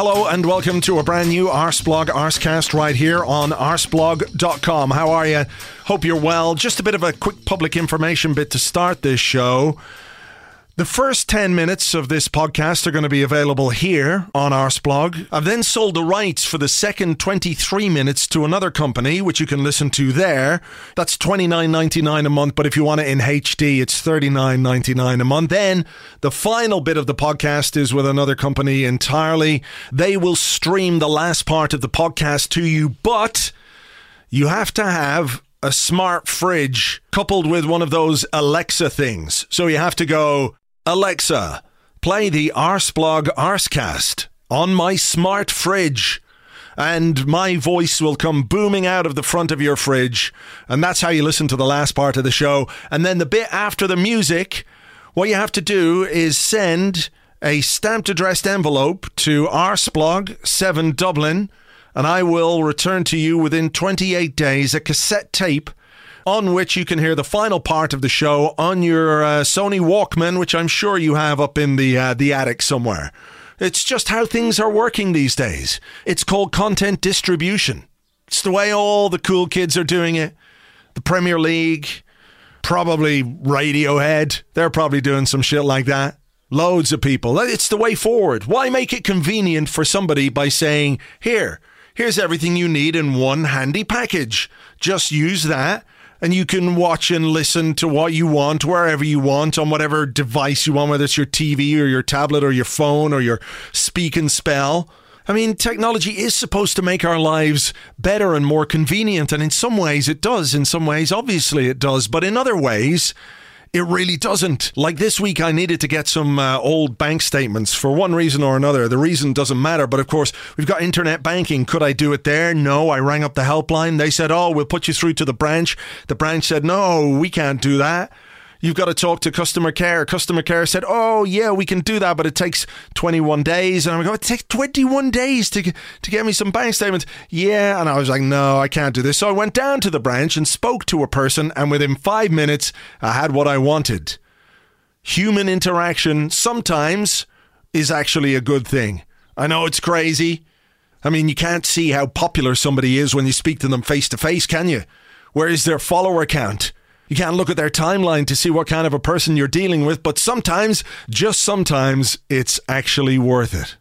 Hello and welcome to a brand new Arseblog Arsecast right here on arseblog.com. How are you? Hope you're well. Just a bit of a quick public information bit to start this show. The first 10 minutes of this podcast are going to be available here on Arseblog. I've then sold the rights for the second 23 minutes to another company, which you can listen to there. That's $29.99 a month, but if you want it in HD, it's $39.99 a month. Then the final bit of the podcast is with another company entirely. They will stream the last part of the podcast to you, but you have to have a smart fridge coupled with one of those Alexa things. So you have to go, Alexa, play the Arseblog Arsecast on my smart fridge. And my voice will come booming out of the front of your fridge. And that's how you listen to the last part of the show. And then the bit after the music, what you have to do is send a stamped addressed envelope to Arseblog 7 Dublin. And I will return to you within 28 days a cassette tape on which you can hear the final part of the show on your uh, Sony Walkman, which I'm sure you have up in the uh, the attic somewhere. It's just how things are working these days. It's called content distribution. It's the way all the cool kids are doing it. The Premier League, probably Radiohead, they're probably doing some shit like that. Loads of people. It's the way forward. Why make it convenient for somebody by saying, here, here's everything you need in one handy package. Just use that and you can watch and listen to what you want wherever you want on whatever device you want, whether it's your TV or your tablet or your phone or your speak and spell. I mean, technology is supposed to make our lives better and more convenient, and in some ways it does. In some ways, obviously, it does. But in other ways, it really doesn't. Like this week, I needed to get some uh, old bank statements for one reason or another. The reason doesn't matter, but of course, we've got internet banking. Could I do it there? No. I rang up the helpline. They said, oh, we'll put you through to the branch. The branch said, no, we can't do that. You've got to talk to customer care. Customer care said, "Oh yeah, we can do that, but it takes 21 days." And I'm like, oh, "It takes 21 days to to get me some bank statements." Yeah, and I was like, "No, I can't do this." So I went down to the branch and spoke to a person, and within five minutes, I had what I wanted. Human interaction sometimes is actually a good thing. I know it's crazy. I mean, you can't see how popular somebody is when you speak to them face to face, can you? Where is their follower count? You can't look at their timeline to see what kind of a person you're dealing with, but sometimes, just sometimes, it's actually worth it.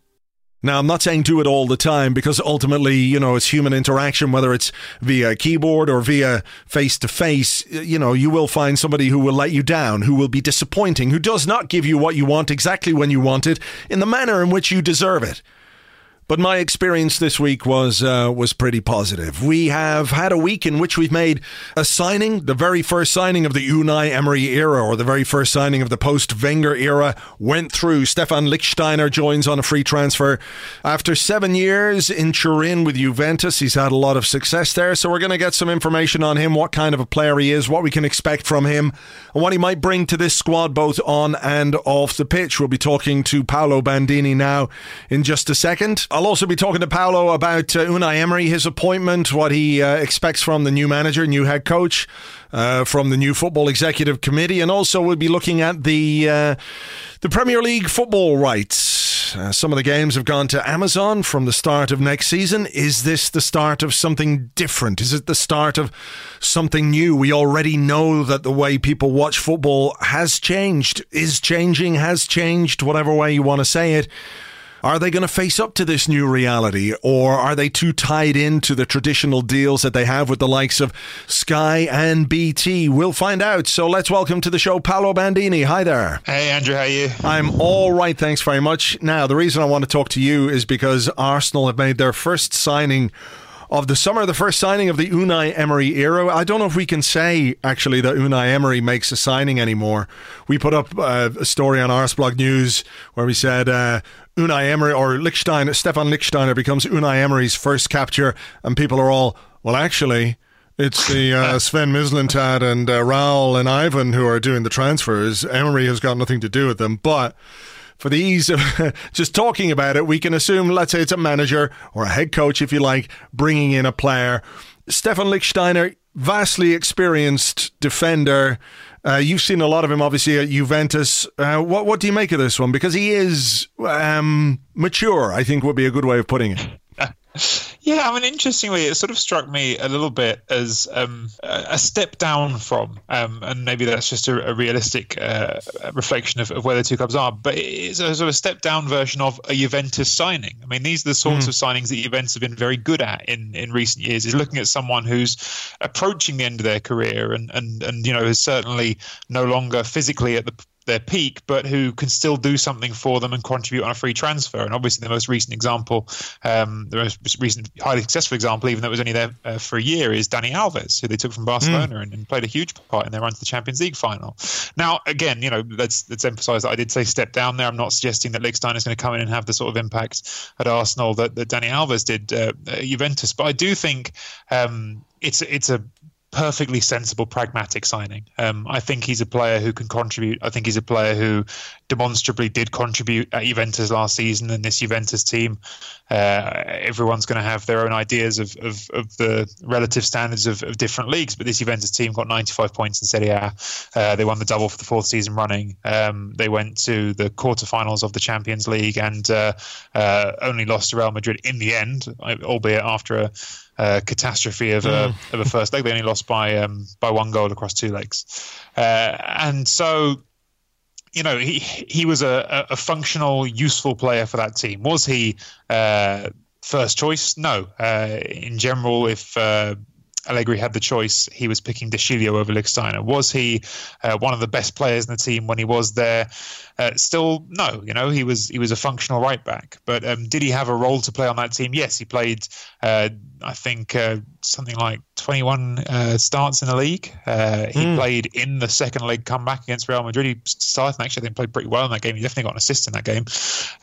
Now, I'm not saying do it all the time because ultimately, you know, it's human interaction, whether it's via keyboard or via face to face. You know, you will find somebody who will let you down, who will be disappointing, who does not give you what you want exactly when you want it in the manner in which you deserve it. But my experience this week was uh, was pretty positive. We have had a week in which we've made a signing, the very first signing of the Unai Emery era, or the very first signing of the post Wenger era, went through. Stephan Lichtsteiner joins on a free transfer after seven years in Turin with Juventus. He's had a lot of success there, so we're going to get some information on him, what kind of a player he is, what we can expect from him, and what he might bring to this squad both on and off the pitch. We'll be talking to Paolo Bandini now in just a second. I'll also be talking to Paolo about uh, Unai Emery, his appointment, what he uh, expects from the new manager, new head coach, uh, from the new football executive committee, and also we'll be looking at the uh, the Premier League football rights. Uh, some of the games have gone to Amazon from the start of next season. Is this the start of something different? Is it the start of something new? We already know that the way people watch football has changed, is changing, has changed, whatever way you want to say it. Are they going to face up to this new reality, or are they too tied into the traditional deals that they have with the likes of Sky and BT? We'll find out. So let's welcome to the show Paolo Bandini. Hi there. Hey, Andrew, how are you? I'm all right, thanks very much. Now, the reason I want to talk to you is because Arsenal have made their first signing of the summer, the first signing of the Unai Emery era. I don't know if we can say actually that Unai Emery makes a signing anymore. We put up uh, a story on Arseblog News where we said uh, Unai Emery or Lichtsteiner, Stephan Lichtsteiner becomes Unai Emery's first capture, and people are all, well, actually. It's the uh, Sven Mislintat and uh, Raul and Ivan who are doing the transfers. Emery has got nothing to do with them, but for the ease of just talking about it, we can assume, let's say it's a manager or a head coach, if you like, bringing in a player. Stephan Lichtsteiner, vastly experienced defender. Uh, you've seen a lot of him, obviously, at Juventus. Uh, what what do you make of this one? Because he is um, mature, I think would be a good way of putting it. Yeah, I mean, interestingly, it sort of struck me a little bit as um, a step down from, um, and maybe that's just a, a realistic uh, reflection of, of, where the two clubs are, but it's a sort of step down version of a Juventus signing. I mean, these are the sorts mm. of signings that Juventus have been very good at in, in recent years, is looking at someone who's approaching the end of their career and, and, and you know, is certainly no longer physically at the their peak, but who can still do something for them and contribute on a free transfer. And obviously, the most recent example, um, the most recent highly successful example, even though it was only there uh, for a year, is Dani Alves, who they took from Barcelona mm. and, and, played a huge part in their run to the Champions League final. Now, again, you know, let's let's emphasise that I did say step down there. I'm not suggesting that Lichtsteiner is going to come in and have the sort of impact at Arsenal that, that Dani Alves did uh, at Juventus, but I do think um, it's it's a perfectly sensible, pragmatic signing. Um, I think he's a player who can contribute. I think he's a player who demonstrably did contribute at Juventus last season. And this Juventus team, uh, everyone's going to have their own ideas of, of, of the relative standards of, of, different leagues. But this Juventus team got 95 points in Serie A. Uh, they won the double for the fourth season running. Um, they went to the quarterfinals of the Champions League and uh, uh only lost to Real Madrid in the end, albeit after a uh, catastrophe of a mm. of a first leg. They only lost by um, by one goal across two legs, uh, and so you know he he was a, a functional, useful player for that team. Was he uh, first choice? No. Uh, in general, if uh, Allegri had the choice, he was picking De Sciglio over Lichtsteiner. Was he uh, one of the best players in the team when he was there? Uh, still, no. You know, he was he was a functional right back. But um, did he have a role to play on that team? Yes, he played. Uh, I think uh, something like 21 uh, starts in the league. Uh, he mm. played in the second leg comeback against Real Madrid. He started actually, I think, played pretty well in that game. He definitely got an assist in that game.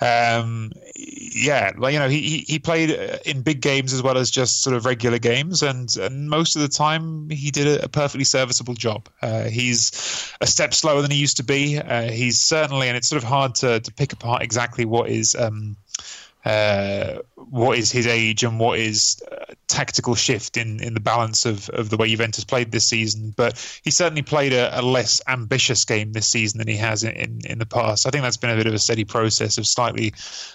Um, yeah, well, you know, he he played in big games as well as just sort of regular games, and, and most of the time he did a, a perfectly serviceable job. he's a step slower than he used to be. he's certainly and it's sort of hard to, to pick apart exactly what is um, uh, what is his age and what is uh, tactical shift in, in the balance of, of the way Juventus played this season. But he certainly played a, a less ambitious game this season than he has in, in, in, the past. I think that's been a bit of a steady process of slightly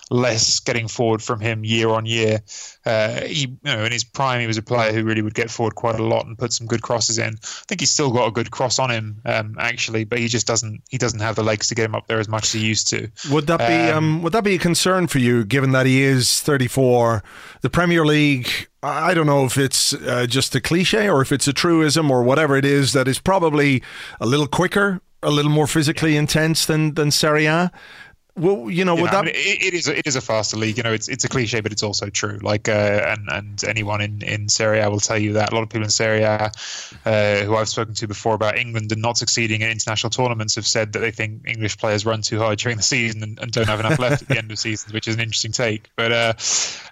less getting forward from him year on year. Uh, he, you know, in his prime, he was a player who really would get forward quite a lot and put some good crosses in. I think he's still got a good cross on him, um, actually, but he just doesn't he doesn't have the legs to get him up there as much as he used to. Would that be um, um, would that be a concern for you, given that he is 34? The Premier League I don't know if it's uh, just a cliche or if it's a truism or whatever it is that is probably a little quicker, a little more physically intense than than Serie A. Well, you know, you would know, that I mean, it, it is a, it is a faster league. You know, it's it's a cliche, but it's also true. Like, uh, and and anyone in in Serie A will tell you that. A lot of people in Serie A, uh, who I've spoken to before about England and not succeeding in international tournaments, have said that they think English players run too hard during the season and, and don't have enough left at the end of seasons, which is an interesting take. But uh,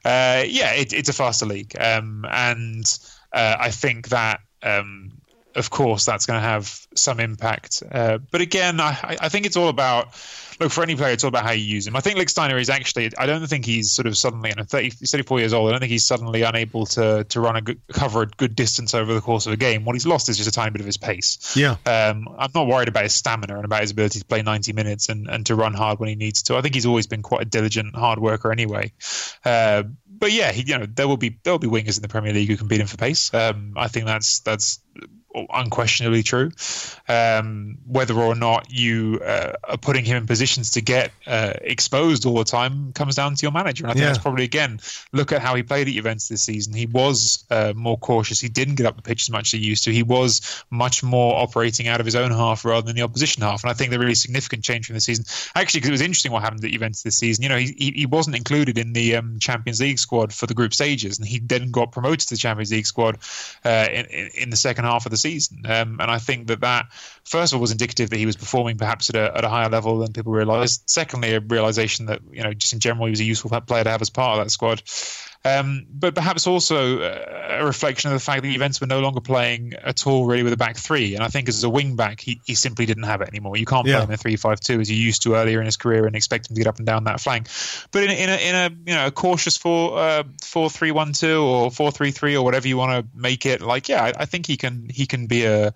uh, yeah, it, it's a faster league, um, and uh, I think that. Um, of course, that's going to have some impact. Uh, but again, I, I think it's all about look for any player, it's all about how you use him. I think Lichtsteiner is actually. I don't think he's sort of suddenly, and 30, 34 years old. I don't think he's suddenly unable to to run a good, cover a good distance over the course of a game. What he's lost is just a tiny bit of his pace. Yeah. Um, I'm not worried about his stamina and about his ability to play 90 minutes and, and to run hard when he needs to. I think he's always been quite a diligent hard worker anyway. Uh, but yeah, he, you know there will be there will be wingers in the Premier League who can beat him for pace. Um, I think that's that's unquestionably true. Um, whether or not you uh, are putting him in positions to get uh, exposed all the time comes down to your manager. And I think yeah. that's probably again look at how he played at Juventus this season. He was uh, more cautious. He didn't get up the pitch as much as he used to. He was much more operating out of his own half rather than the opposition half. And I think the really significant change from the season, actually, because it was interesting what happened at Juventus this season. You know, he he, he wasn't included in the um, Champions League squad for the group stages, and he then got promoted to the Champions League squad uh, in, in, the second half of the season. Um, and I think that that first of all was indicative that he was performing perhaps at a, at a higher level than people realised. Secondly, a realization that you know just in general he was a useful player to have as part of that squad. Um, but perhaps also uh, a reflection of the fact that Juventus were no longer playing at all really with a back three. And I think as a wing back, he, he simply didn't have it anymore. You can't yeah. play in a three-five-two as you used to earlier in his career and expect him to get up and down that flank. But in a, in a, in a you know a cautious four uh, four three one two or four three three or whatever you want to make it, like yeah, I, I think he can he can be a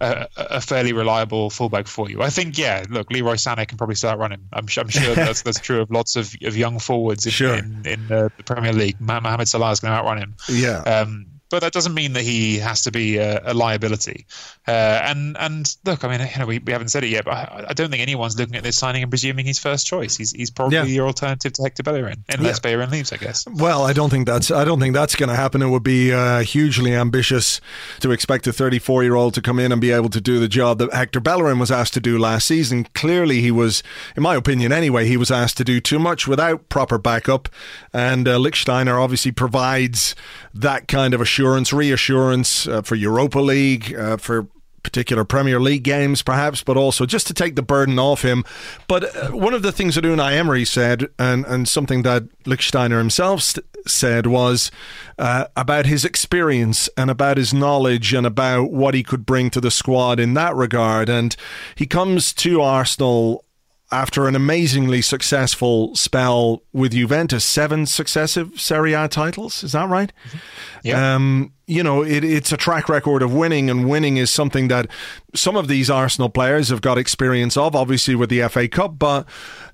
a, a, fairly reliable fullback for you. I think, yeah, look, Leroy Sané can probably start running. I'm, I'm sure that's that's true of lots of, of young forwards in, sure. in, in the Premier League. Mohamed Salah is going to outrun him. Yeah. Um, but that doesn't mean that he has to be a, a liability. Uh, and and look, I mean, you know, we, we haven't said it yet, but I, I, don't think anyone's looking at this signing and presuming he's first choice. He's he's probably yeah. your alternative to Hector Bellerin, unless yeah. Bellerin leaves, I guess. Well, I don't think that's I don't think that's going to happen. It would be uh, hugely ambitious to expect a 34 year old to come in and be able to do the job that Hector Bellerin was asked to do last season. Clearly, he was, in my opinion, anyway, he was asked to do too much without proper backup, and uh, Lichtsteiner obviously provides that kind of assurance, reassurance uh, for Europa League, uh, for particular Premier League games, perhaps, but also just to take the burden off him. But uh, one of the things that Unai Emery said, and, and something that Lichtsteiner himself st- said, was uh, about his experience and about his knowledge and about what he could bring to the squad in that regard. And he comes to Arsenal after an amazingly successful spell with Juventus, seven successive Serie A titles. Is that right? Mm-hmm. Yeah. Um, you know, it, it's a track record of winning, and winning is something that some of these Arsenal players have got experience of, obviously with the FA Cup, but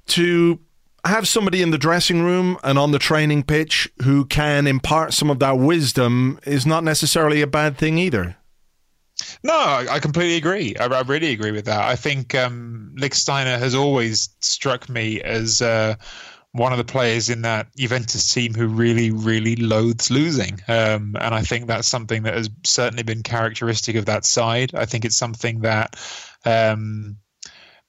to have somebody in the dressing room and on the training pitch who can impart some of that wisdom is not necessarily a bad thing either. No, I completely agree. I, I really agree with that. I think um, Steiner has always struck me as uh, one of the players in that Juventus team who really, really loathes losing. Um, and I think that's something that has certainly been characteristic of that side. I think it's something that. Um,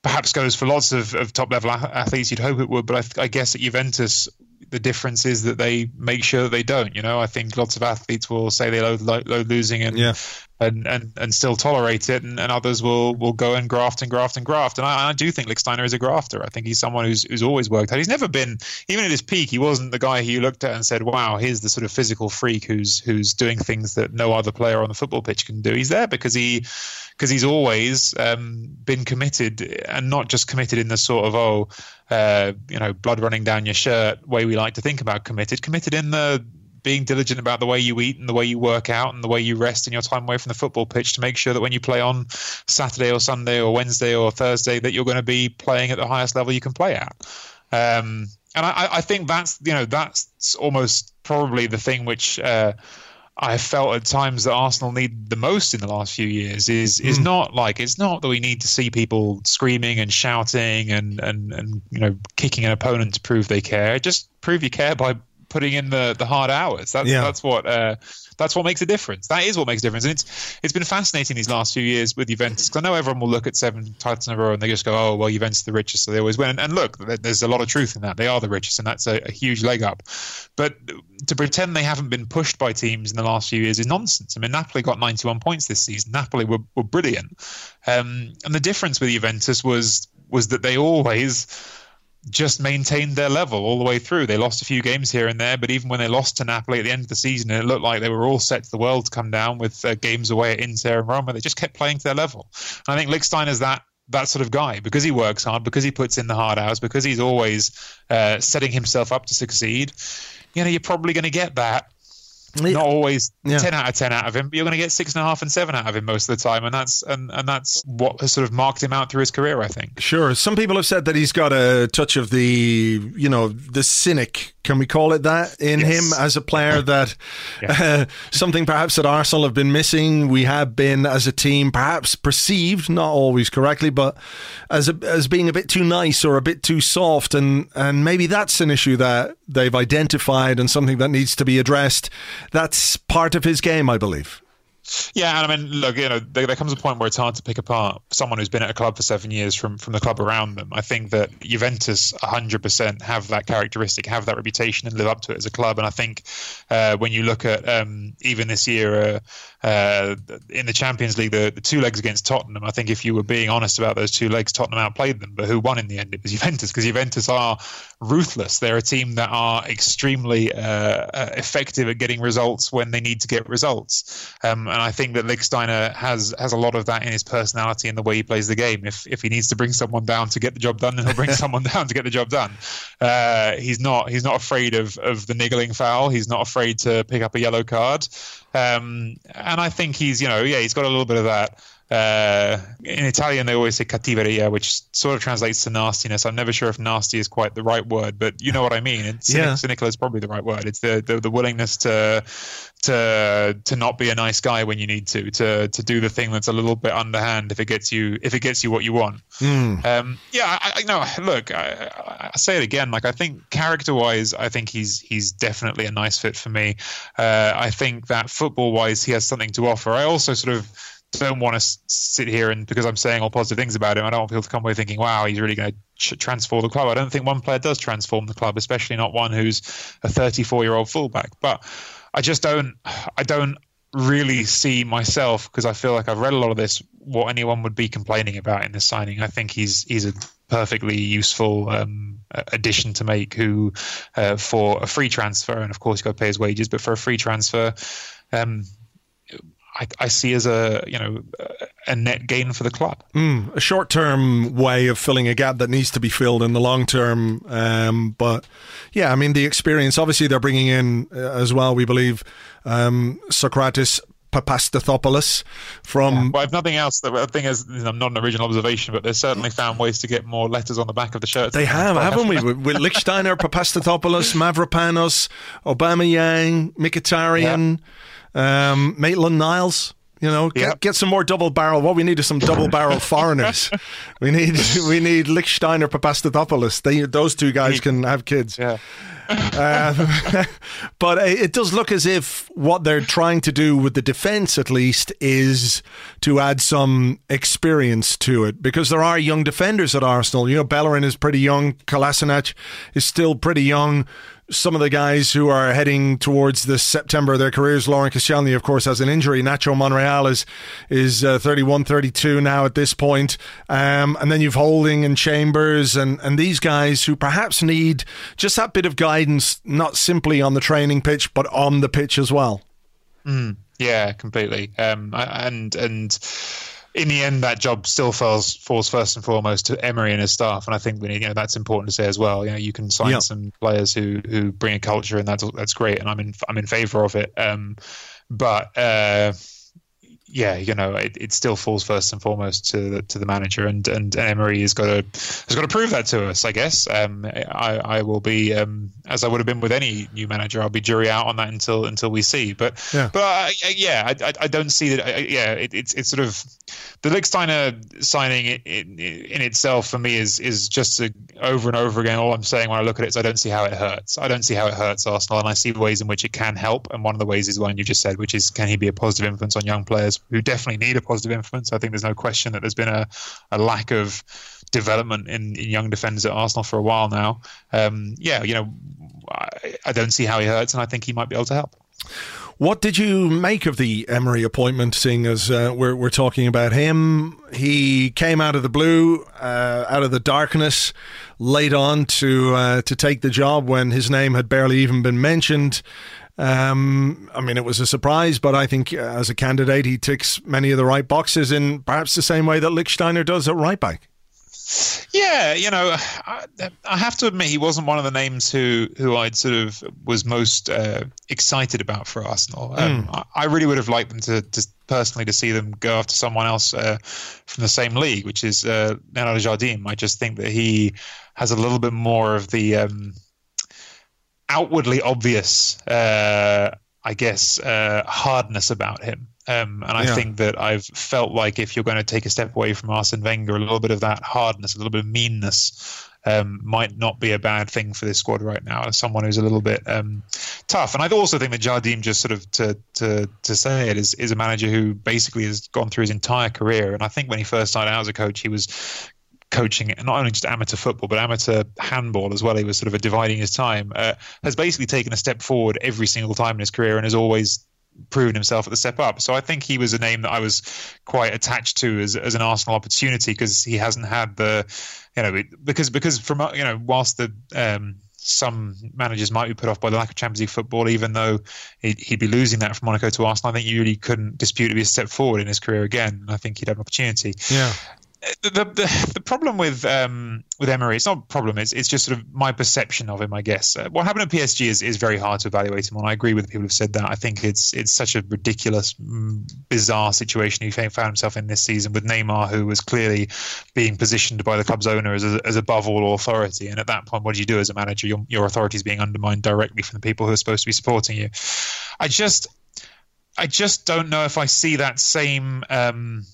perhaps goes for lots of, of top level athletes. You'd hope it would, but I, I, guess at Juventus, the difference is that they make sure that they don't. You know, I think lots of athletes will say they loathe, loathe losing, and yeah and, and, and still tolerate it, and, and others will, will go and graft and graft and graft. And I, I do think Lichtsteiner is a grafter. I think he's someone who's, who's always worked hard. He's never been, even at his peak, he wasn't the guy who you looked at and said, wow, here's the sort of physical freak who's who's doing things that no other player on the football pitch can do. He's there because he because he's always um, been committed, and not just committed in the sort of oh, uh, you know, blood running down your shirt way we like to think about committed. Committed in the being diligent about the way you eat and the way you work out and the way you rest in your time away from the football pitch to make sure that when you play on Saturday or Sunday or Wednesday or Thursday that you're going to be playing at the highest level you can play at. Um, and I, I, think that's you know that's almost probably the thing which uh, I felt at times that Arsenal need the most in the last few years is is mm. not like it's not that we need to see people screaming and shouting and and and you know kicking an opponent to prove they care. Just prove you care by putting in the, the hard hours. That's yeah. that's what uh, that's what makes a difference. That is what makes a difference. And it's it's been fascinating these last few years with Juventus. Because I know everyone will look at seven titles in a row and they just go, "Oh, well, Juventus are the richest, so they always win." And look, there's a lot of truth in that. They are the richest, and that's a, a huge leg up. But to pretend they haven't been pushed by teams in the last few years is nonsense. I mean, Napoli got 91 points this season. Napoli were, were brilliant, um, and the difference with Juventus was was that they always just maintained their level all the way through. They lost a few games here and there, but even when they lost to Napoli at the end of the season, it looked like they were all set to the world to come down with uh, games away at Inter and Roma. They just kept playing to their level. And I think Lichtsteiner is that that sort of guy because he works hard, because he puts in the hard hours, because he's always uh, setting himself up to succeed. You know, you're probably going to get that not always yeah. 10 out of 10 out of him but you're going to get six and a half and seven out of him most of the time and that's and, and that's what has sort of marked him out through his career i think sure some people have said that he's got a touch of the you know the cynic can we call it that in yes. him as a player that yeah. uh, something perhaps that arsenal have been missing we have been as a team perhaps perceived not always correctly but as a, as being a bit too nice or a bit too soft and and maybe that's an issue that they've identified and something that needs to be addressed that's part of his game, I believe. Yeah, and I mean, look, you know, there, there, comes a point where it's hard to pick apart someone who's been at a club for seven years from from the club around them. I think that Juventus 100% have that characteristic, have that reputation, and live up to it as a club. And I think uh, when you look at um, even this year, uh, uh, in the Champions League, the, the, two legs against Tottenham. I think if you were being honest about those two legs, Tottenham outplayed them. But who won in the end? It was Juventus because Juventus are ruthless. They're a team that are extremely uh, uh, effective at getting results when they need to get results. Um, and I think that Lichtsteiner has has a lot of that in his personality and the way he plays the game. If if he needs to bring someone down to get the job done, then he'll bring someone down to get the job done. Uh, he's not he's not afraid of of the niggling foul. He's not afraid to pick up a yellow card. Um, and I think he's, you know, yeah, he's got a little bit of that. Uh, in Italian, they always say cattiveria, which sort of translates to nastiness. I'm never sure if nasty is quite the right word, but you know what I mean. And cynic, yeah. cynical is probably the right word. It's the, the, the willingness to to to not be a nice guy when you need to, to to do the thing that's a little bit underhand if it gets you if it gets you what you want. Mm. Um, yeah, I, I know. Look, I, I, say it again. Like I think character wise, I think he's he's definitely a nice fit for me. Uh, I think that football wise, he has something to offer. I also sort of don't want to sit here and because I'm saying all positive things about him, I don't want people to come away thinking, "Wow, he's really going to transform the club." I don't think one player does transform the club, especially not one who's a 34 year old fullback. But I just don't, I don't really see myself because I feel like I've read a lot of this. What anyone would be complaining about in this signing, I think he's he's a perfectly useful um, addition to make. Who uh, for a free transfer, and of course you got to pay his wages, but for a free transfer. Um, I, I, see as a you know a net gain for the club. Mm, a short term way of filling a gap that needs to be filled in the long term. Um, but yeah, I mean the experience. Obviously, they're bringing in uh, as well. We believe um, Sokratis Papastathopoulos from. Yeah, well, if nothing else, the thing is, know, not an original observation, but they've certainly found ways to get more letters on the back of the shirt. They have, haven't we? With, with Lichtsteiner, Papastathopoulos, Mavropanos, Aubameyang, Mkhitaryan. Yeah um, Maitland Niles. You know, get, yep. get some more double barrel. What we need is some double barrel foreigners. We need we need Lichtsteiner, Papastathopoulos. They those two guys can have kids. Yeah. uh, but it does look as if what they're trying to do with the defense, at least, is to add some experience to it because there are young defenders at Arsenal. You know, Bellerin is pretty young. Kolasinac is still pretty young some of the guys who are heading towards the September of their careers. Laurent Koscielny, of course, has an injury. Nacho Monreal is is uh, 31, 32 now at this point. Um, and then you've Holding and Chambers and, and these guys who perhaps need just that bit of guidance, not simply on the training pitch, but on the pitch as well. Mm, yeah, completely. Um, and and in the end, that job still falls falls first and foremost to Emery and his staff, and I think you know that's important to say as well. You know, you can sign yeah. some players who who bring a culture, and that's that's great, and I'm in I'm in favour of it. Um, but uh, yeah, you know, it, it still falls first and foremost to the, to the manager, and, and Emery has got to has got to prove that to us. I guess um, I I will be um, as I would have been with any new manager. I'll be jury out on that until until we see. But yeah, but uh, yeah, I, I, don't see that. Uh, yeah, it, it's it's sort of the Lichtsteiner signing in, in itself for me is is just a, over and over again. All I'm saying when I look at it is I don't see how it hurts. I don't see how it hurts Arsenal, and I see ways in which it can help. And one of the ways is one you just said, which is can he be a positive influence on young players who definitely need a positive influence. I think there's no question that there's been a, a lack of development in, in young defenders at Arsenal for a while now. Um, yeah, you know, I, I don't see how he hurts, and I think he might be able to help. What did you make of the Emery appointment, seeing as uh, we're, we're talking about him? He came out of the blue, uh, out of the darkness, late on to uh, to take the job when his name had barely even been mentioned. Um, I mean, it was a surprise, but I think uh, as a candidate, he ticks many of the right boxes in perhaps the same way that Lichtsteiner does at right back. Yeah, you know, I, I, have to admit he wasn't one of the names who who I'd sort of was most uh, excited about for Arsenal. Um, mm. I, I, really would have liked them to, to, personally to see them go after someone else uh, from the same league, which is uh, Leonardo Jardim. I just think that he has a little bit more of the um, outwardly obvious, uh, I guess, uh, hardness about him. Um, and I yeah. think that I've felt like if you're going to take a step away from Arsene Wenger, a little bit of that hardness, a little bit of meanness um, might not be a bad thing for this squad right now. As someone who's a little bit um, tough, and I also think that Jardim, just sort of to to to say it, is is a manager who basically has gone through his entire career. And I think when he first started out as a coach, he was coaching not only just amateur football but amateur handball as well. He was sort of dividing his time. Uh, has basically taken a step forward every single time in his career and has always proven himself at the step up. So I think he was a name that I was quite attached to as, as an Arsenal opportunity because he hasn't had the, you know, because because from you know whilst the um, some managers might be put off by the lack of Champions League football, even though he'd, he'd, be losing that from Monaco to Arsenal. I think you really couldn't dispute to be a step forward in his career again. And I think he'd have an opportunity. Yeah the, the, the problem with um, with Emery, it's not a problem. It's it's just sort of my perception of him, I guess. Uh, what happened at PSG is, is very hard to evaluate him on. I agree with the people who've said that. I think it's it's such a ridiculous, mm, bizarre situation he found himself in this season with Neymar, who was clearly being positioned by the club's owner as, as above all authority. And at that point, what do you do as a manager? Your your authority is being undermined directly from the people who are supposed to be supporting you. I just I just don't know if I see that same. Um,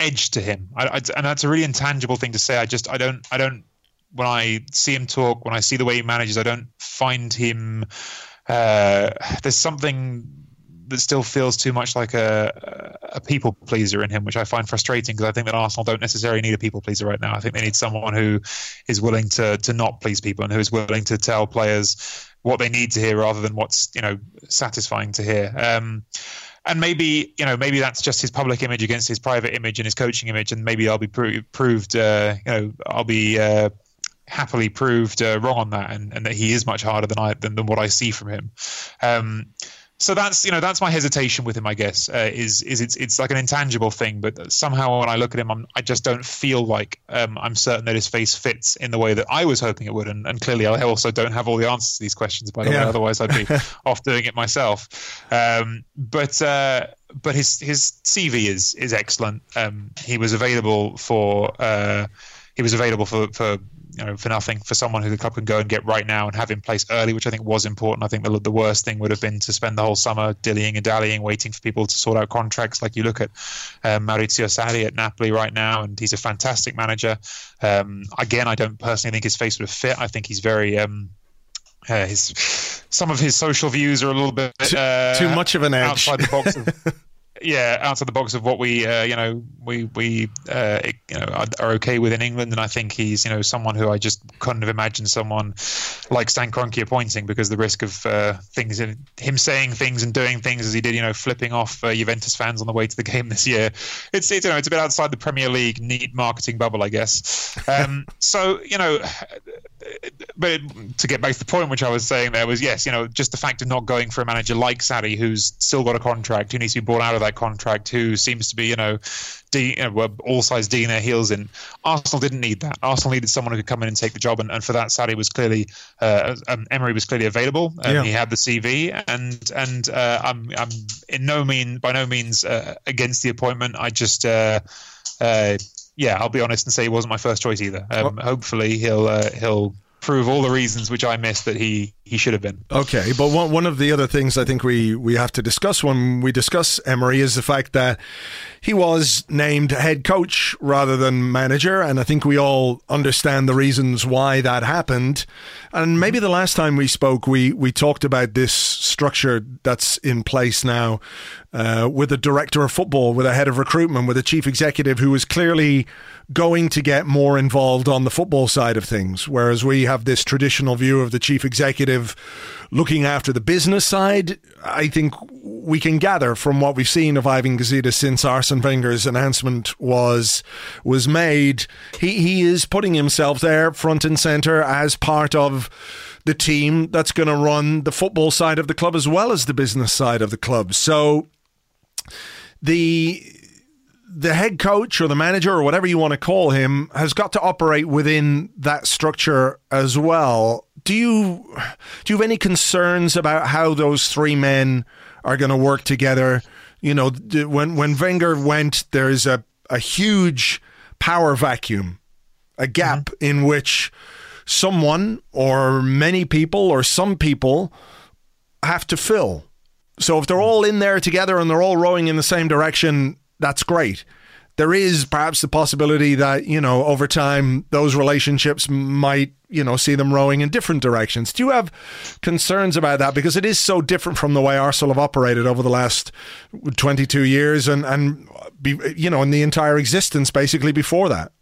edge to him, I, I, and that's a really intangible thing to say. I just I don't I don't when I see him talk, when I see the way he manages, I don't find him. Uh, there's something that still feels too much like a, a people pleaser in him, which I find frustrating because I think that Arsenal don't necessarily need a people pleaser right now. I think they need someone who is willing to to not please people and who is willing to tell players what they need to hear rather than what's you know satisfying to hear. Um, and maybe you know maybe that's just his public image against his private image and his coaching image, and maybe I'll be pro- proved uh, you know I'll be uh, happily proved uh, wrong on that, and, and that he is much harder than I than, than what I see from him. Um, so that's you know that's my hesitation with him. I guess uh, is is it's it's like an intangible thing, but somehow when I look at him, I'm, i just don't feel like um, I'm certain that his face fits in the way that I was hoping it would. And, and clearly, I also don't have all the answers to these questions. By the yeah. way, otherwise I'd be off doing it myself. Um, but uh, but his his CV is is excellent. Um, he was available for. Uh, he was available for, for you know, for nothing for someone who the club can go and get right now and have in place early, which I think was important. I think the, the worst thing would have been to spend the whole summer dillying and dallying, waiting for people to sort out contracts. Like you look at um, Maurizio Sarri at Napoli right now, and he's a fantastic manager. Um, again, I don't personally think his face would fit. I think he's very. Um, uh, his some of his social views are a little bit uh, too, too much of an edge outside the box of, yeah, outside the box of what we, uh, you know, we we uh, you know are, okay with in England, and I think he's you know someone who I just couldn't have imagined someone like Stan Kroenke appointing because the risk of uh, things, in him saying things and doing things as he did, you know, flipping off uh, Juventus fans on the way to the game this year. It's, it's you know it's a bit outside the Premier League neat marketing bubble, I guess. Um, so you know, but to get back to the point which I was saying there was yes, you know, just the fact of not going for a manager like Sarri, who's still got a contract, who needs to be brought out of that contract, who seems to be, you know, D, you know all sides digging their heels in. Arsenal didn't need that. Arsenal needed someone who could come in and take the job, and, and for that, Sarri was clearly, uh, um, Emery was clearly available. and yeah. He had the CV, and and uh, I'm I'm in no mean by no means uh, against the appointment. I just. Uh, uh, yeah, I'll be honest and say he wasn't my first choice either. Um, hopefully, he'll uh, he'll prove all the reasons which I missed that he he should have been. Okay, but one one of the other things I think we we have to discuss when we discuss Emery is the fact that he was named head coach rather than manager, and I think we all understand the reasons why that happened. And maybe the last time we spoke, we we talked about this structure that's in place now uh, with a director of football, with a head of recruitment, with a chief executive who was clearly going to get more involved on the football side of things, whereas we have this traditional view of the chief executive looking after the business side. I think we can gather from what we've seen of Ivan Gazidis since Arsene Wenger's announcement was was made, he he is putting himself there front and center as part of the team that's going to run the football side of the club as well as the business side of the club. So the the head coach or the manager or whatever you want to call him has got to operate within that structure as well. Do you do you have any concerns about how those three men are going to work together? You know, when when Wenger went, there's a a huge power vacuum, a gap mm-hmm. in which someone or many people or some people have to fill. So if they're all in there together and they're all rowing in the same direction, that's great. There is perhaps the possibility that, you know, over time those relationships might, you know, see them rowing in different directions. Do you have concerns about that? Because it is so different from the way Arsenal have operated over the last 22 years and, and you know, in the entire existence basically before that.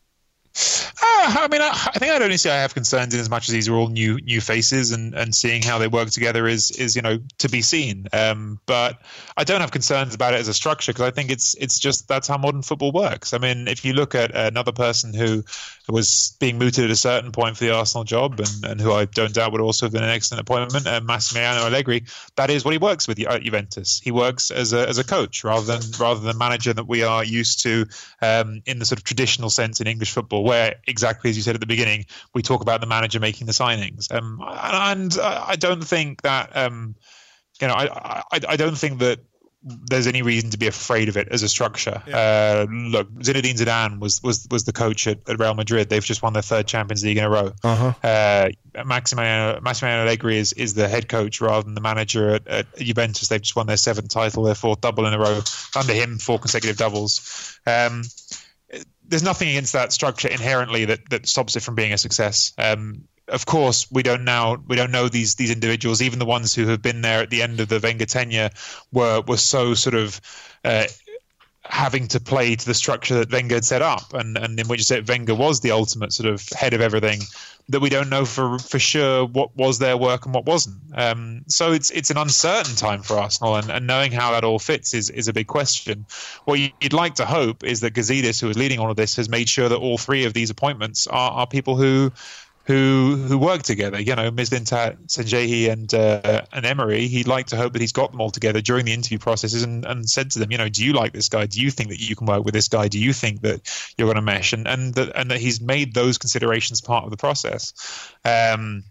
Uh, I mean, I, I, think I'd only say I have concerns in as much as these are all new new faces, and, and seeing how they work together is is you know to be seen. Um, but I don't have concerns about it as a structure because I think it's it's just that's how modern football works. I mean, if you look at another person who was being mooted at a certain point for the Arsenal job, and, and who I don't doubt would also have been an excellent appointment, uh, Massimiliano Allegri. That is what he works with at Juventus. He works as a as a coach rather than rather than manager that we are used to um, in the sort of traditional sense in English football, where exactly as you said at the beginning, we talk about the manager making the signings. Um, and, and I don't think that. Um, you know, I, I, I don't think that there's any reason to be afraid of it as a structure. Yeah. Uh, look, Zinedine Zidane was was was the coach at, at, Real Madrid. They've just won their third Champions League in a row. Uh-huh. Uh, Massimiliano, Massimiliano Allegri is, is the head coach rather than the manager at, at, Juventus. They've just won their seventh title, their fourth double in a row. Under him, four consecutive doubles. Um, there's nothing against that structure inherently that, that stops it from being a success. Um, of course, we don't now we don't know these these individuals. Even the ones who have been there at the end of the Wenger tenure were were so sort of. Uh, having to play to the structure that Wenger had set up, and, and in which Wenger was the ultimate sort of head of everything, that we don't know for for sure what was their work and what wasn't. Um, so it's it's an uncertain time for Arsenal, and, and knowing how that all fits is is a big question. What you'd like to hope is that Gazidis, who is leading all of this, has made sure that all three of these appointments are, are people who who who work together. You know, Mislintat, Sanllehi and uh, and Emery. He'd like to hope that he's got them all together during the interview processes and, and said to them, you know, do you like this guy? Do you think that you can work with this guy? Do you think that you're going to mesh? And and that and that he's made those considerations part of the process. Um,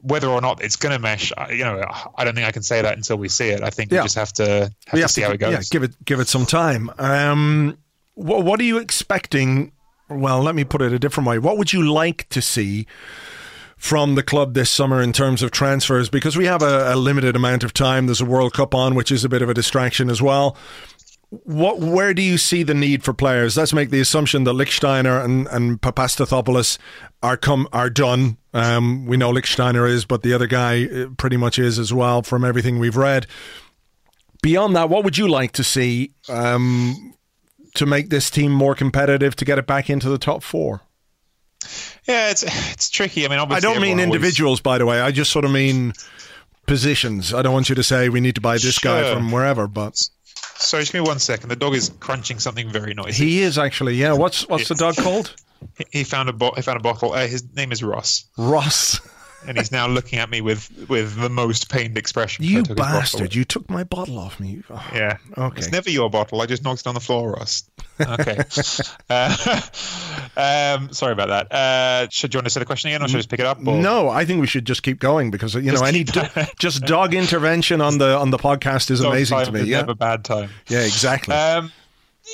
whether or not it's going to mesh, you know, I don't think I can say that until we see it. I think yeah. we just have to have to see to, how it goes. Yeah, give it give it some time. Um, what, what are you expecting well, let me put it a different way. What would you like to see from the club this summer in terms of transfers? Because we have a, a limited amount of time. There's a World Cup on, which is a bit of a distraction as well. What, where do you see the need for players? Let's make the assumption that Lichtsteiner and, and Papastathopoulos are come are done. Um, we know Lichtsteiner is, but the other guy uh, pretty much is as well from everything we've read. Beyond that, what would you like to see um, to make this team more competitive to get it back into the top four? Yeah, it's it's tricky. I mean, I don't mean individuals, always... by the way. I just sort of mean positions. I don't want you to say we need to buy this sure. guy from wherever, but. Sorry, just give me one second. The dog is crunching something very noisy. He is actually. Yeah. What's what's the dog called? He found a bo- he found a bottle. Uh, his name is Ross. Ross and he's now looking at me with with the most pained expression. You bastard! You took my bottle off me. Oh, yeah. Okay. It's never your bottle. I just knocked it on the floor, Ross. Okay. uh, um, sorry about that. Uh, should you want to say the question again, or should I just pick it up? Or? No, I think we should just keep going because you just know any do- just dog intervention on the on the podcast is dog amazing to me. Yeah. Never bad time. Yeah. Exactly. Um,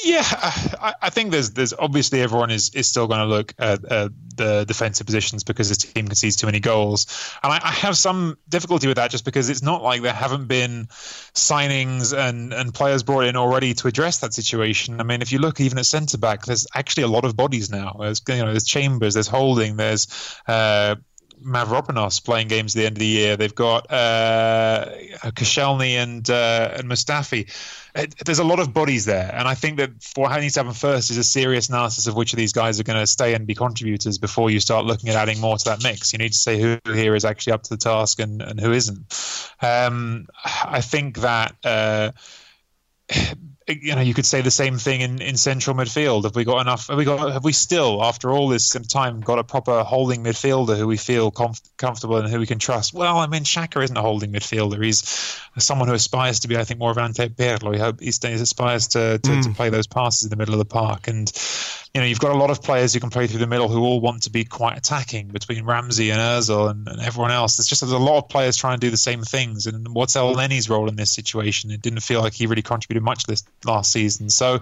yeah, I, I, think there's there's obviously everyone is, is still going to look at uh, the defensive positions because the team concedes too many goals, and I, I, have some difficulty with that just because it's not like there haven't been signings and, and players brought in already to address that situation. I mean, if you look even at centre back, there's actually a lot of bodies now. There's you know there's Chambers, there's Holding, there's uh, Mavropanos playing games at the end of the year. They've got uh, Koscielny and uh, and Mustafi. It, there's a lot of bodies there, and I think that what needs to happen first is a serious analysis of which of these guys are going to stay and be contributors before you start looking at adding more to that mix. You need to say who here is actually up to the task and, and who isn't. Um, I think that. Uh, you know, you could say the same thing in, in central midfield. Have we got enough? Have we got? Have we still, after all this time, got a proper holding midfielder who we feel comf- comfortable and who we can trust? Well, I mean, Xhaka isn't a holding midfielder. He's someone who aspires to be, I think, more of an Ante Pirlo. He, he aspires to to, mm. to play those passes in the middle of the park, and you know, you've got a lot of players who can play through the middle who all want to be quite attacking between Ramsey and Özil and, and everyone else. There's just there's a lot of players trying to do the same things. And what's Lenny's role in this situation? It didn't feel like he really contributed much this last season. So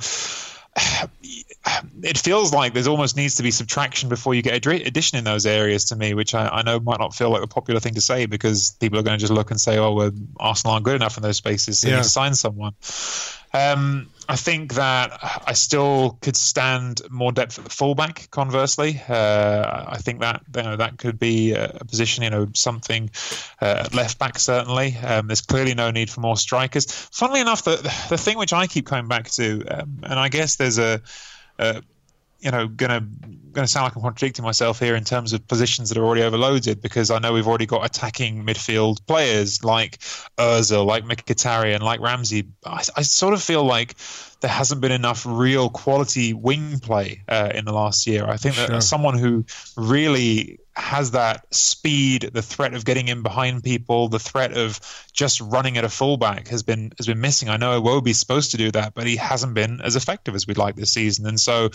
it feels like there's almost needs to be subtraction before you get addition in those areas to me, which I, I know might not feel like a popular thing to say because people are going to just look and say, "Oh, well, Arsenal aren't good enough in those spaces, so yeah. you need to sign someone." Um, I think that I still could stand more depth at the fullback. Conversely, uh, I think that you know, that could be a position, you know, something uh, left back. Certainly, um, there's clearly no need for more strikers. Funnily enough, the the thing which I keep coming back to, um, and I guess there's a, a you know, gonna gonna sound like I'm contradicting myself here in terms of positions that are already overloaded because I know we've already got attacking midfield players like Özil, like Mkhitaryan, like Ramsey. I, I, sort of feel like there hasn't been enough real quality wing play uh, in the last year. I think sure. that someone who really has that speed, the threat of getting in behind people, the threat of just running at a fullback has been has been missing. I know Iwobi's supposed to do that, but he hasn't been as effective as we'd like this season. And so,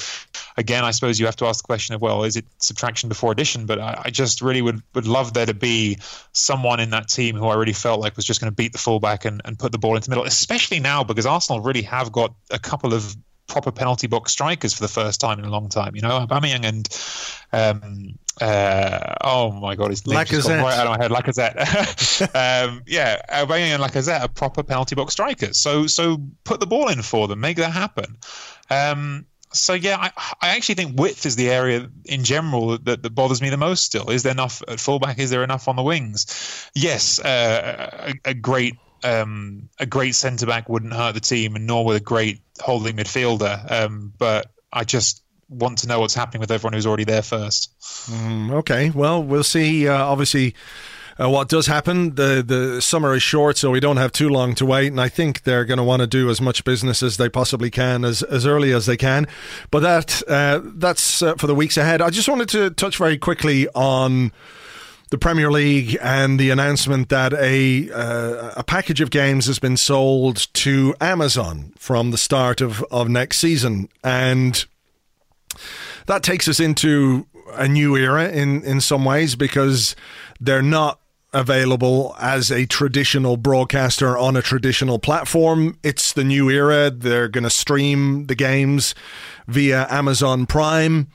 again, I suppose you have to ask the question of, well, is it subtraction before addition? But I, I just really would would love there to be someone in that team who I really felt like was just going to beat the fullback and, and put the ball into the middle, especially now because Arsenal really have got a couple of proper penalty box strikers for the first time in a long time. You know, Aubameyang and um, uh, oh my god, his name right out of my head. Lacazette. um, yeah, Aubameyang and Lacazette are proper penalty box strikers. So so put the ball in for them, make that happen. Um, so yeah, I, I, actually think width is the area in general that, that, bothers me the most. Still, is there enough at fullback? Is there enough on the wings? Yes, uh, a, a, great um, a great centre back wouldn't hurt the team, and nor would a great holding midfielder. Um, but I just want to know what's happening with everyone who's already there first. Mm, okay, well, we'll see. Uh, obviously. Uh, what does happen? The the summer is short, so we don't have too long to wait, and I think they're going to want to do as much business as they possibly can, as as early as they can. But that uh, that's uh, for the weeks ahead. I just wanted to touch very quickly on the Premier League and the announcement that a uh, a package of games has been sold to Amazon from the start of, of next season, and that takes us into a new era in in some ways because they're not available as a traditional broadcaster on a traditional platform. It's the new era. They're going to stream the games via Amazon Prime.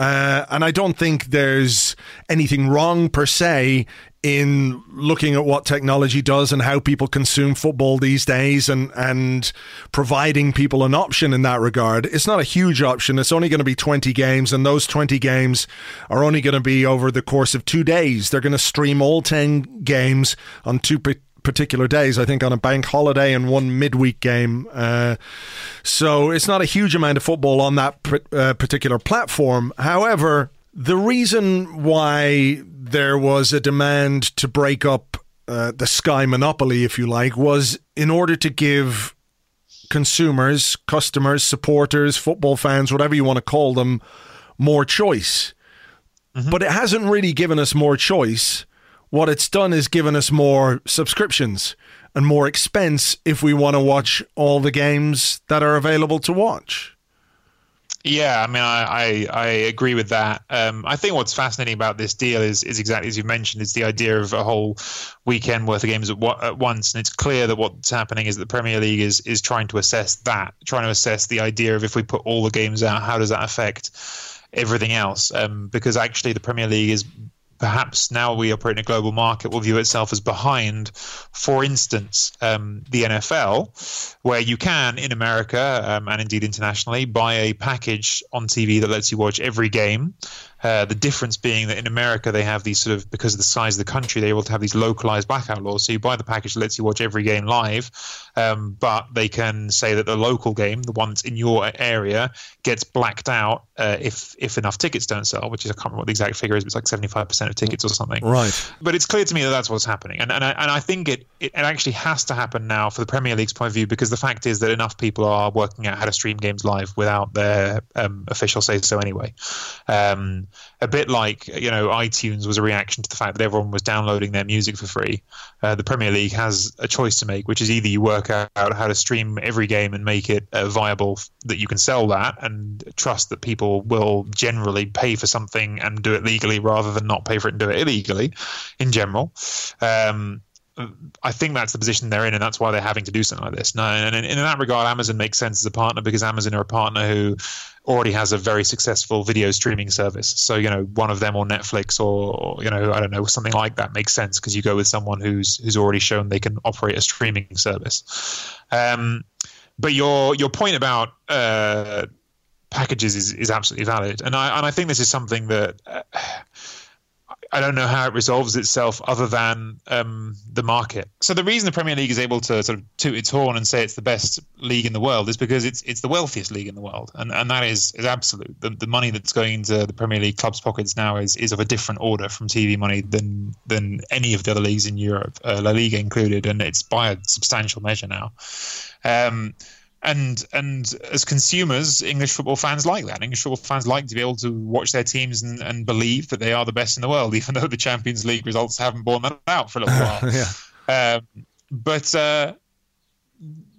Uh, and I don't think there's anything wrong per se in looking at what technology does and how people consume football these days and and providing people an option in that regard. It's not a huge option. It's only going to be 20 games and those 20 games are only going to be over the course of 2 days. They're going to stream all 10 games on two particular days. I think on a bank holiday and one midweek game. Uh, so it's not a huge amount of football on that pr- uh, particular platform. However, the reason why there was a demand to break up uh, the Sky monopoly, if you like, was in order to give consumers, customers, supporters, football fans, whatever you want to call them, more choice. Mm-hmm. But it hasn't really given us more choice what it's done is given us more subscriptions and more expense if we want to watch all the games that are available to watch. Yeah, I mean, I, I, I agree with that. Um, I think what's fascinating about this deal is is exactly as you mentioned, is the idea of a whole weekend worth of games at, at once, and it's clear that what's happening is that the Premier League is is trying to assess that, trying to assess the idea of if we put all the games out, how does that affect everything else? Um, because actually, the Premier League is perhaps now we operate in a global market will view itself as behind, for instance, um, the NFL, where you can in America um, and indeed internationally buy a package on TV that lets you watch every game Uh, the difference being that in America they have these sort of because of the size of the country they're able to have these localized blackout laws. So you buy the package that lets you watch every game live, um, but they can say that the local game, the one that's in your area, gets blacked out uh, if if enough tickets don't sell. Which is I can't remember what the exact figure is, but it's like seventy five percent of tickets or something. Right. But it's clear to me that that's what's happening, and and I, and I think it it actually has to happen now for the Premier League's point of view because the fact is that enough people are working out how to stream games live without their um, official say so anyway. Um, a bit like you know iTunes was a reaction to the fact that everyone was downloading their music for free. Uh, the Premier League has a choice to make, which is either you work out how to stream every game and make it uh, viable that you can sell that and trust that people will generally pay for something and do it legally rather than not pay for it and do it illegally in general. Um, I think that's the position they're in, and that's why they're having to do something like this. No, and in, in, that regard, Amazon makes sense as a partner because Amazon are a partner who already has a very successful video streaming service. So you know, one of them or Netflix or you know, I don't know, something like that makes sense because you go with someone who's who's already shown they can operate a streaming service. Um, but your your point about uh, packages is, is absolutely valid, and I and I think this is something that. Uh, I don't know how it resolves itself other than um, the market. So the reason the Premier League is able to sort of toot its horn and say it's the best league in the world is because it's it's the wealthiest league in the world, and and that is is absolute. The, the money that's going into the Premier League clubs' pockets now is is of a different order from TV money than than any of the other leagues in Europe, uh, La Liga included, and it's by a substantial measure now. Um, and and as consumers, English football fans like that. English football fans like to be able to watch their teams and, and believe that they are the best in the world, even though the Champions League results haven't borne that out for a little while. yeah. Um, but uh,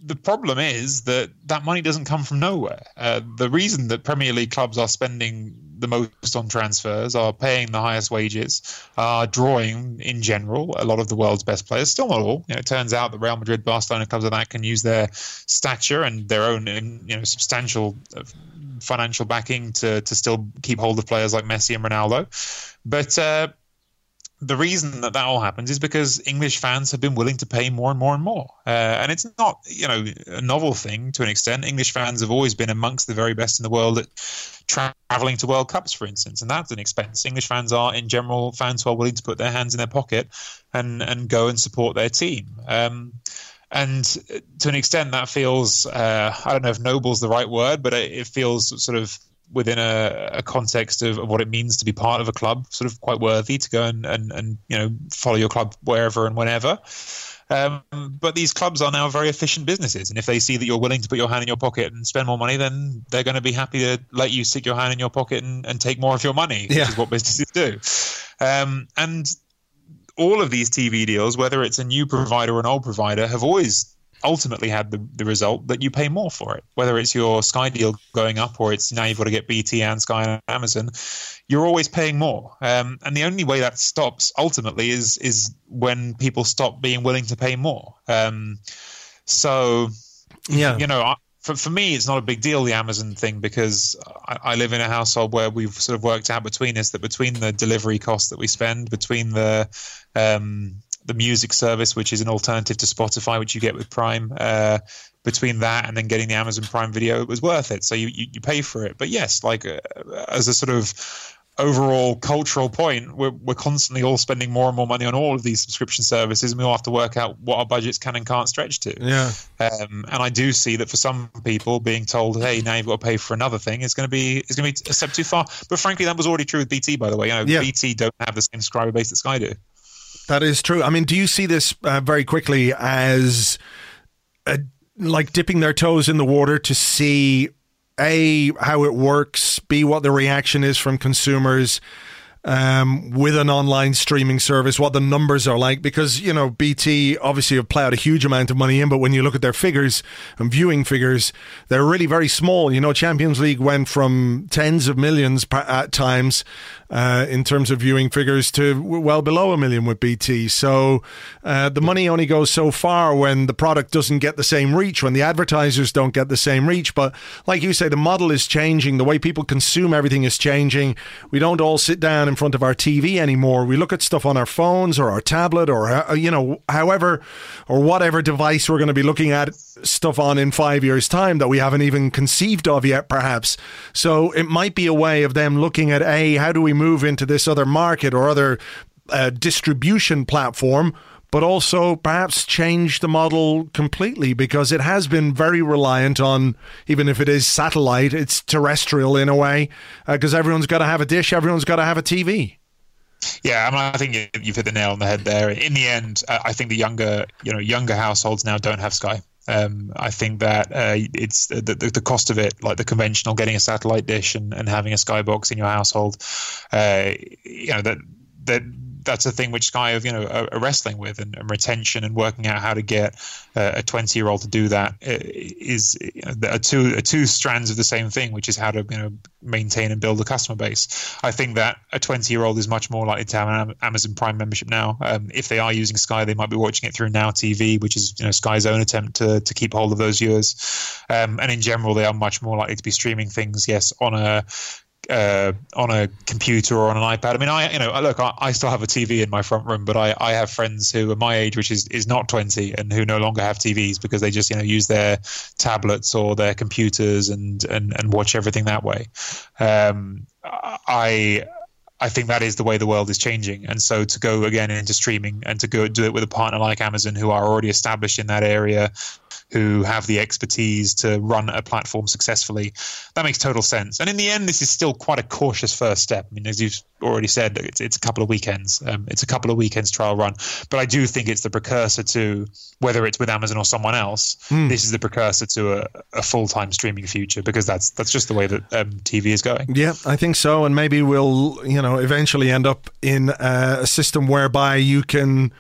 the problem is that that money doesn't come from nowhere. Uh, the reason that Premier League clubs are spending the most on transfers, are paying the highest wages, are drawing in general a lot of the world's best players. Still not all. You know, it turns out that Real Madrid, Barcelona, clubs like that can use their stature and their own you know substantial uh, financial backing to to still keep hold of players like Messi and Ronaldo. But uh, the reason that that all happens is because English fans have been willing to pay more and more and more. Uh, and it's not, you know, a novel thing to an extent. English fans have always been amongst the very best in the world at traveling to World Cups, for instance, and that's an expense. English fans are, in general, fans who are willing to put their hands in their pocket and and go and support their team. Um, and to an extent, that feels uh, I don't know if noble is the right word, but it, it feels sort of within a, a context of, of, what it means to be part of a club, sort of quite worthy to go and, and, and you know follow your club wherever and whenever. Um, but these clubs are now very efficient businesses, and if they see that you're willing to put your hand in your pocket and spend more money, then they're going to be happy to let you stick your hand in your pocket and, and take more of your money, yeah. which is what businesses do. Um, and all of these TV deals, whether it's a new provider or an old provider, have always ultimately had the, the result that you pay more for it. Whether it's your Sky deal going up or it's now you've got to get BT and Sky and Amazon, you're always paying more. Um, and the only way that stops ultimately is is when people stop being willing to pay more. Um, so, yeah, you know. I, for, for me, it's not a big deal, the Amazon thing, because I, I, live in a household where we've sort of worked out between us that between the delivery costs that we spend, between the um, the music service, which is an alternative to Spotify, which you get with Prime. Uh, between that and then getting the Amazon Prime Video, it was worth it. So you you, you pay for it. But yes, like uh, as a sort of overall cultural point, we're, we're constantly all spending more and more money on all of these subscription services, and we all have to work out what our budgets can and can't stretch to. Yeah. Um, and I do see that for some people, being told, "Hey, now you've got to pay for another thing," is going to be is going to be a step too far. But frankly, that was already true with BT, by the way. You know, yeah. BT don't have the same subscriber base that Sky do. That is true. I mean, do you see this uh, very quickly as a, like dipping their toes in the water to see a how it works, b what the reaction is from consumers? um, with an online streaming service, what the numbers are like, because, you know, BT obviously have plowed a huge amount of money in, but when you look at their figures and viewing figures, they're really very small. You know, Champions League went from tens of millions at times uh, in terms of viewing figures to well below a million with BT. So uh, the money only goes so far when the product doesn't get the same reach, when the advertisers don't get the same reach. But like you say, the model is changing. The way people consume everything is changing. We don't all sit down in front of our TV anymore. We look at stuff on our phones or our tablet or, uh, you know, however or whatever device we're going to be looking at stuff on in five years' time that we haven't even conceived of yet, perhaps. So it might be a way of them looking at, A, how do we move into this other market or other uh, distribution platform, but also perhaps change the model completely because it has been very reliant on, even if it is satellite, it's terrestrial in a way, because uh, everyone's got to have a dish, everyone's got to have a TV. Yeah, I mean, I think you've hit the nail on the head there. In the end, I think the younger, you know, younger households now don't have Sky. Um, I think that uh, it's the, the, the, cost of it, like the conventional getting a satellite dish and, and having a skybox in your household, uh, you know that that that's a thing which Sky have you know are, wrestling with and, and, retention and working out how to get uh, a 20 year old to do that is uh, you know, two are two strands of the same thing, which is how to you know maintain and build a customer base. I think that a 20 year old is much more likely to have an Amazon Prime membership now. Um, if they are using Sky, they might be watching it through Now TV, which is you know Sky's own attempt to to keep hold of those viewers. Um, and in general, they are much more likely to be streaming things, yes, on a uh, on a computer or on an iPad. I mean, I you know, look, I, I, still have a TV in my front room, but I, I have friends who are my age, which is, is not twenty, and who no longer have TVs because they just you know use their tablets or their computers and and, and watch everything that way. Um, I. I think that is the way the world is changing, and so to go again into streaming and to go do it with a partner like Amazon, who are already established in that area, who have the expertise to run a platform successfully. That makes total sense. And in the end, this is still quite a cautious first step. I mean, as you've already said, it's, it's a couple of weekends. Um, it's a couple of weekends trial run. But I do think it's the precursor to whether it's with Amazon or someone else. Mm. This is the precursor to a, a full time streaming future because that's that's just the way that um, TV is going. Yeah, I think so. And maybe we'll you know eventually end up in uh, a system whereby you can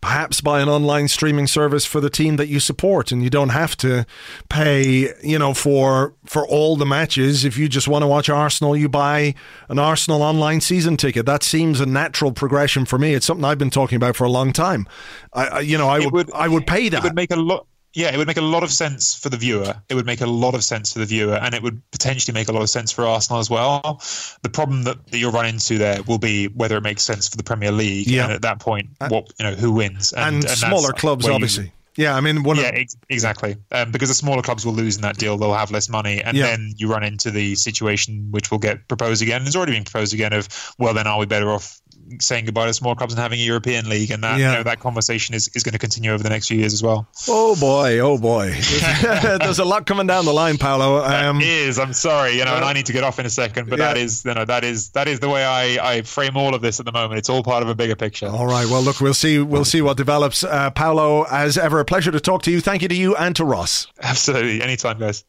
perhaps buy an online streaming service for the team that you support and you don't have to pay you know for for all the matches. If you just want to watch Arsenal you buy an Arsenal online season ticket. That seems a natural progression for me. It's something I've been talking about for a long time. I you know I would, would, I would pay that it would make a lot yeah, it would make a lot of sense for the viewer. It would make a lot of sense for the viewer, and it would potentially make a lot of sense for Arsenal as well. The problem that, that you'll run into there will be whether it makes sense for the Premier League, yeah. and at that point, uh, what you know, who wins, and, and, and smaller clubs, obviously. You, yeah, I mean, one yeah, of, ex- exactly. Um, because the smaller clubs will lose in that deal; they'll have less money, and yeah. then you run into the situation which will get proposed again. It's already been proposed again of, well, then are we better off saying goodbye to small clubs and having a European league, and that yeah. you know, that conversation is, is going to continue over the next few years as well. Oh boy, oh boy, there's a lot coming down the line, Paolo. Um, is. I'm sorry, you know, and I need to get off in a second, but yeah. that is, you know, that is that is the way I, I frame all of this at the moment. It's all part of a bigger picture. All right. Well, look, we'll see we'll see what develops. Uh, Paolo, as ever, a pleasure to talk to you. Thank you to you and to Ross. Absolutely, anytime, guys.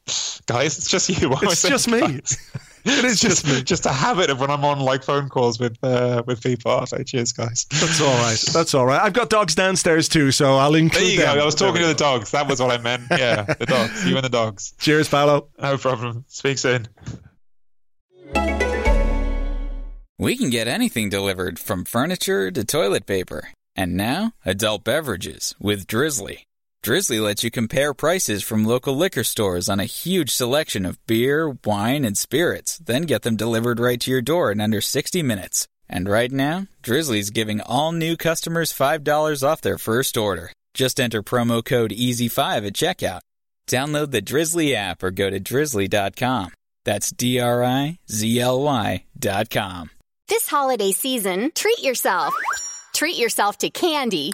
Guys, it's just you. Why it's just me. it is just just a habit of when I'm on like phone calls with uh, with people. I'll say cheers, guys. That's all right. That's all right. I've got dogs downstairs too, so I'll include there you them. Go. I was talking to the dogs. That was what I meant. Yeah, the dogs. You and the dogs. Cheers, Paolo. No problem. Speak soon. We can get anything delivered from furniture to toilet paper, and now adult beverages with Drizly. Drizly lets you compare prices from local liquor stores on a huge selection of beer, wine, and spirits, then get them delivered right to your door in under 60 minutes. And right now, Drizly's giving all new customers $5 off their first order. Just enter promo code EASY5 at checkout. Download the Drizly app or go to drizly.com. That's D R I Z L Y.com. This holiday season, treat yourself. Treat yourself to candy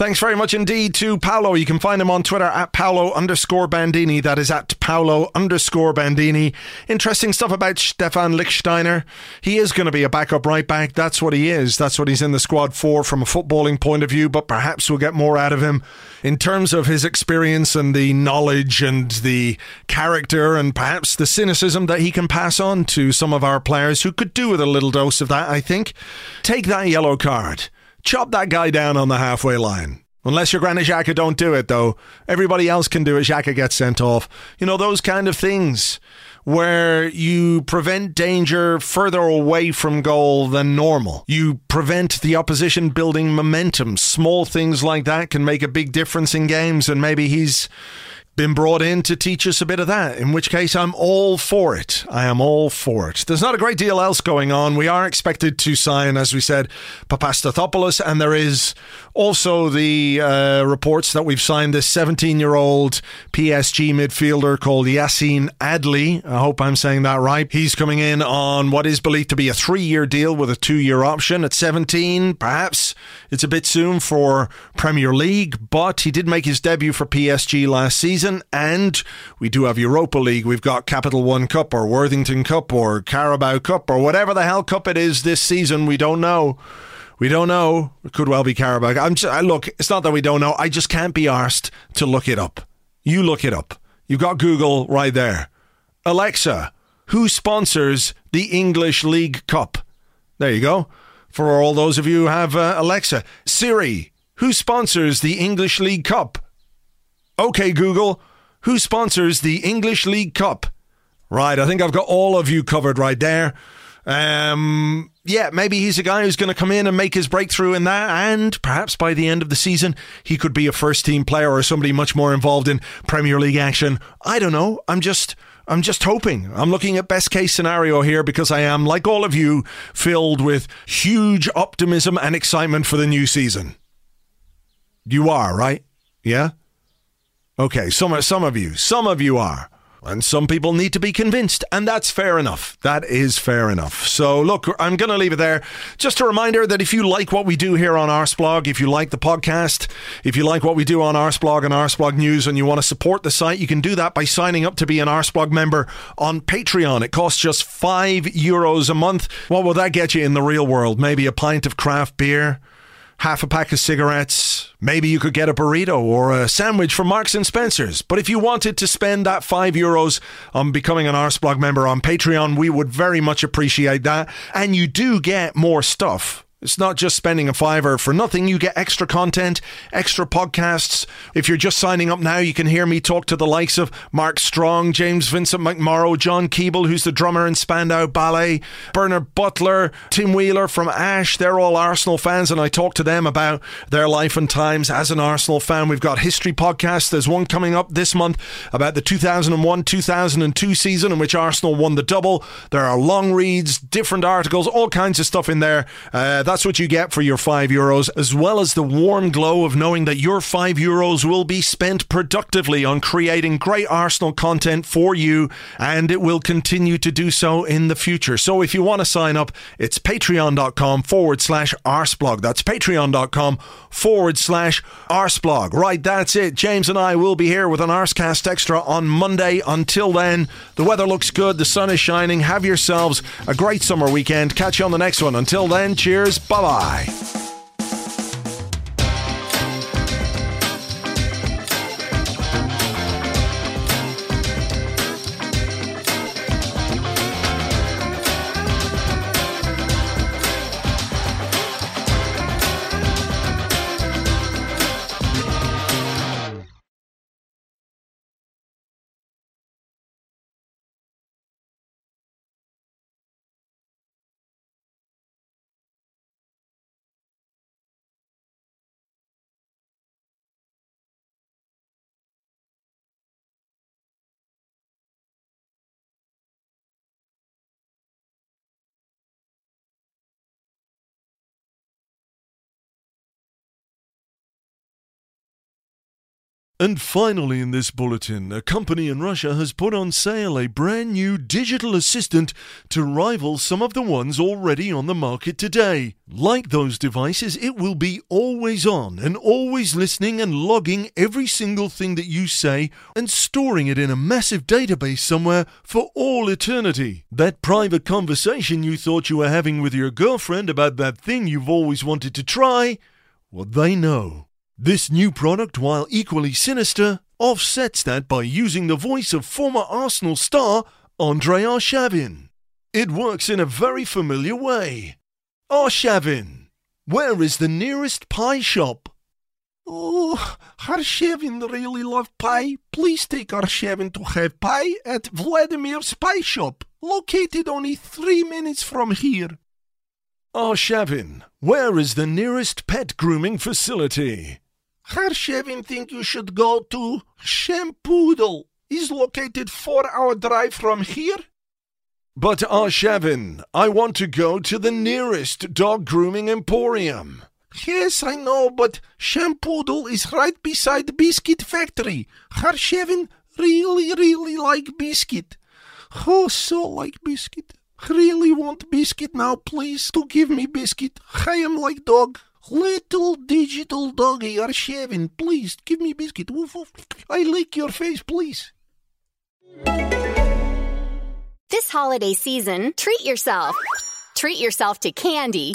Thanks very much indeed to Paolo. You can find him on Twitter at Paolo underscore Bandini. That is at Paolo underscore Bandini. Interesting stuff about Stephan Lichtsteiner. He is going to be a backup right back. That's what he is. That's what he's in the squad for from a footballing point of view, but perhaps we'll get more out of him in terms of his experience and the knowledge and the character and perhaps the cynicism that he can pass on to some of our players who could do with a little dose of that, I think. Take that yellow card chop that guy down on the halfway line. Unless your Granit Xhaka don't do it, though. Everybody else can do it. Xhaka gets sent off. You know, those kind of things where you prevent danger further away from goal than normal. You prevent the opposition building momentum. Small things like that can make a big difference in games, and maybe he's been brought in to teach us a bit of that, in which case I'm all for it. I am all for it. There's not a great deal else going on. We are expected to sign, as we said, Papastathopoulos, and there is also the uh, reports that we've signed this 17 year old PSG midfielder called Yacine Adli. I hope I'm saying that right. He's coming in on what is believed to be a three year deal with a two year option at 17. Perhaps it's a bit soon for Premier League, but he did make his debut for PSG last season, and we do have Europa League. We've got Capital One Cup or Worthington Cup or Carabao Cup or whatever the hell cup it is this season. We don't know. We don't know. It could well be Carabao. I'm just, I, look, it's not that we don't know. I just can't be arsed to look it up. You look it up. You've got Google right there. Alexa, who sponsors the English League Cup? There you go. For all those of you who have uh, Alexa. Siri, who sponsors the English League Cup? Okay, Google, who sponsors the English League Cup? Right, I think I've got all of you covered right there. Um, yeah, maybe he's a guy who's going to come in and make his breakthrough in that, and perhaps by the end of the season, he could be a first team player or somebody much more involved in Premier League action. I don't know. I'm just. I'm just hoping. I'm looking at best case scenario here because I am, like all of you, filled with huge optimism and excitement for the new season. You are, right? Yeah? Okay, some, some of you, some of you are. And some people need to be convinced, and that's fair enough. That is fair enough. So, look, I'm going to leave it there. Just a reminder that if you like what we do here on Arseblog, if you like the podcast, if you like what we do on Arseblog and Arseblog News, and you want to support the site, you can do that by signing up to be an Arseblog member on Patreon. It costs just five euros a month. What will that get you in the real world? Maybe a pint of craft beer, half a pack of cigarettes Maybe you could get a burrito or a sandwich from Marks and Spencer's. But if you wanted to spend that five euros on becoming an Arseblog member on Patreon, we would very much appreciate that. And you do get more stuff it's not just spending a fiver for nothing. You get extra content, extra podcasts. If you're just signing up now, you can hear me talk to the likes of Mark Strong, James Vincent McMorrow, John Keeble, who's the drummer in Spandau Ballet, Bernard Butler, Tim Wheeler from Ash. They're all Arsenal fans, and I talk to them about their life and times as an Arsenal fan. We've got history podcasts. There's one coming up this month about the 2001 2002 season in which Arsenal won the double. There are long reads, different articles, all kinds of stuff in there. Uh, that's what you get for your five euros, as well as the warm glow of knowing that your five euros will be spent productively on creating great Arsenal content for you, and it will continue to do so in the future. So if you want to sign up, it's patreon.com forward slash arseblog. That's patreon.com forward slash arseblog. Right, that's it. James and I will be here with an Arsecast Extra on Monday. Until then, the weather looks good, the sun is shining. Have yourselves a great summer weekend. Catch you on the next one. Until then, cheers. Bye bye. And finally, in this bulletin, a company in Russia has put on sale a brand new digital assistant to rival some of the ones already on the market today. Like those devices, it will be always on and always listening and logging every single thing that you say and storing it in a massive database somewhere for all eternity. That private conversation you thought you were having with your girlfriend about that thing you've always wanted to try, well, they know. This new product, while equally sinister, offsets that by using the voice of former Arsenal star Andrei Arshavin. It works in a very familiar way. Arshavin, where is the nearest pie shop? Oh, Arshavin really love pie. Please take Arshavin to have pie at Vladimir's Pie Shop, located only three minutes from here. Arshavin, where is the nearest pet grooming facility? Arshavin think you should go to Shampoodle. Is located four hour drive from here. But uh, Arshavin, I want to go to the nearest dog grooming emporium. Yes, I know, but Shampoodle is right beside Biscuit Factory. Arshavin really, really like biscuit. Oh, so like biscuit. Really want biscuit now, please, to give me biscuit. I am like dog. Little digital doggy Arshavin, please give me biscuit. Woof, woof. I lick your face, please. This holiday season, treat yourself. Treat yourself to candy.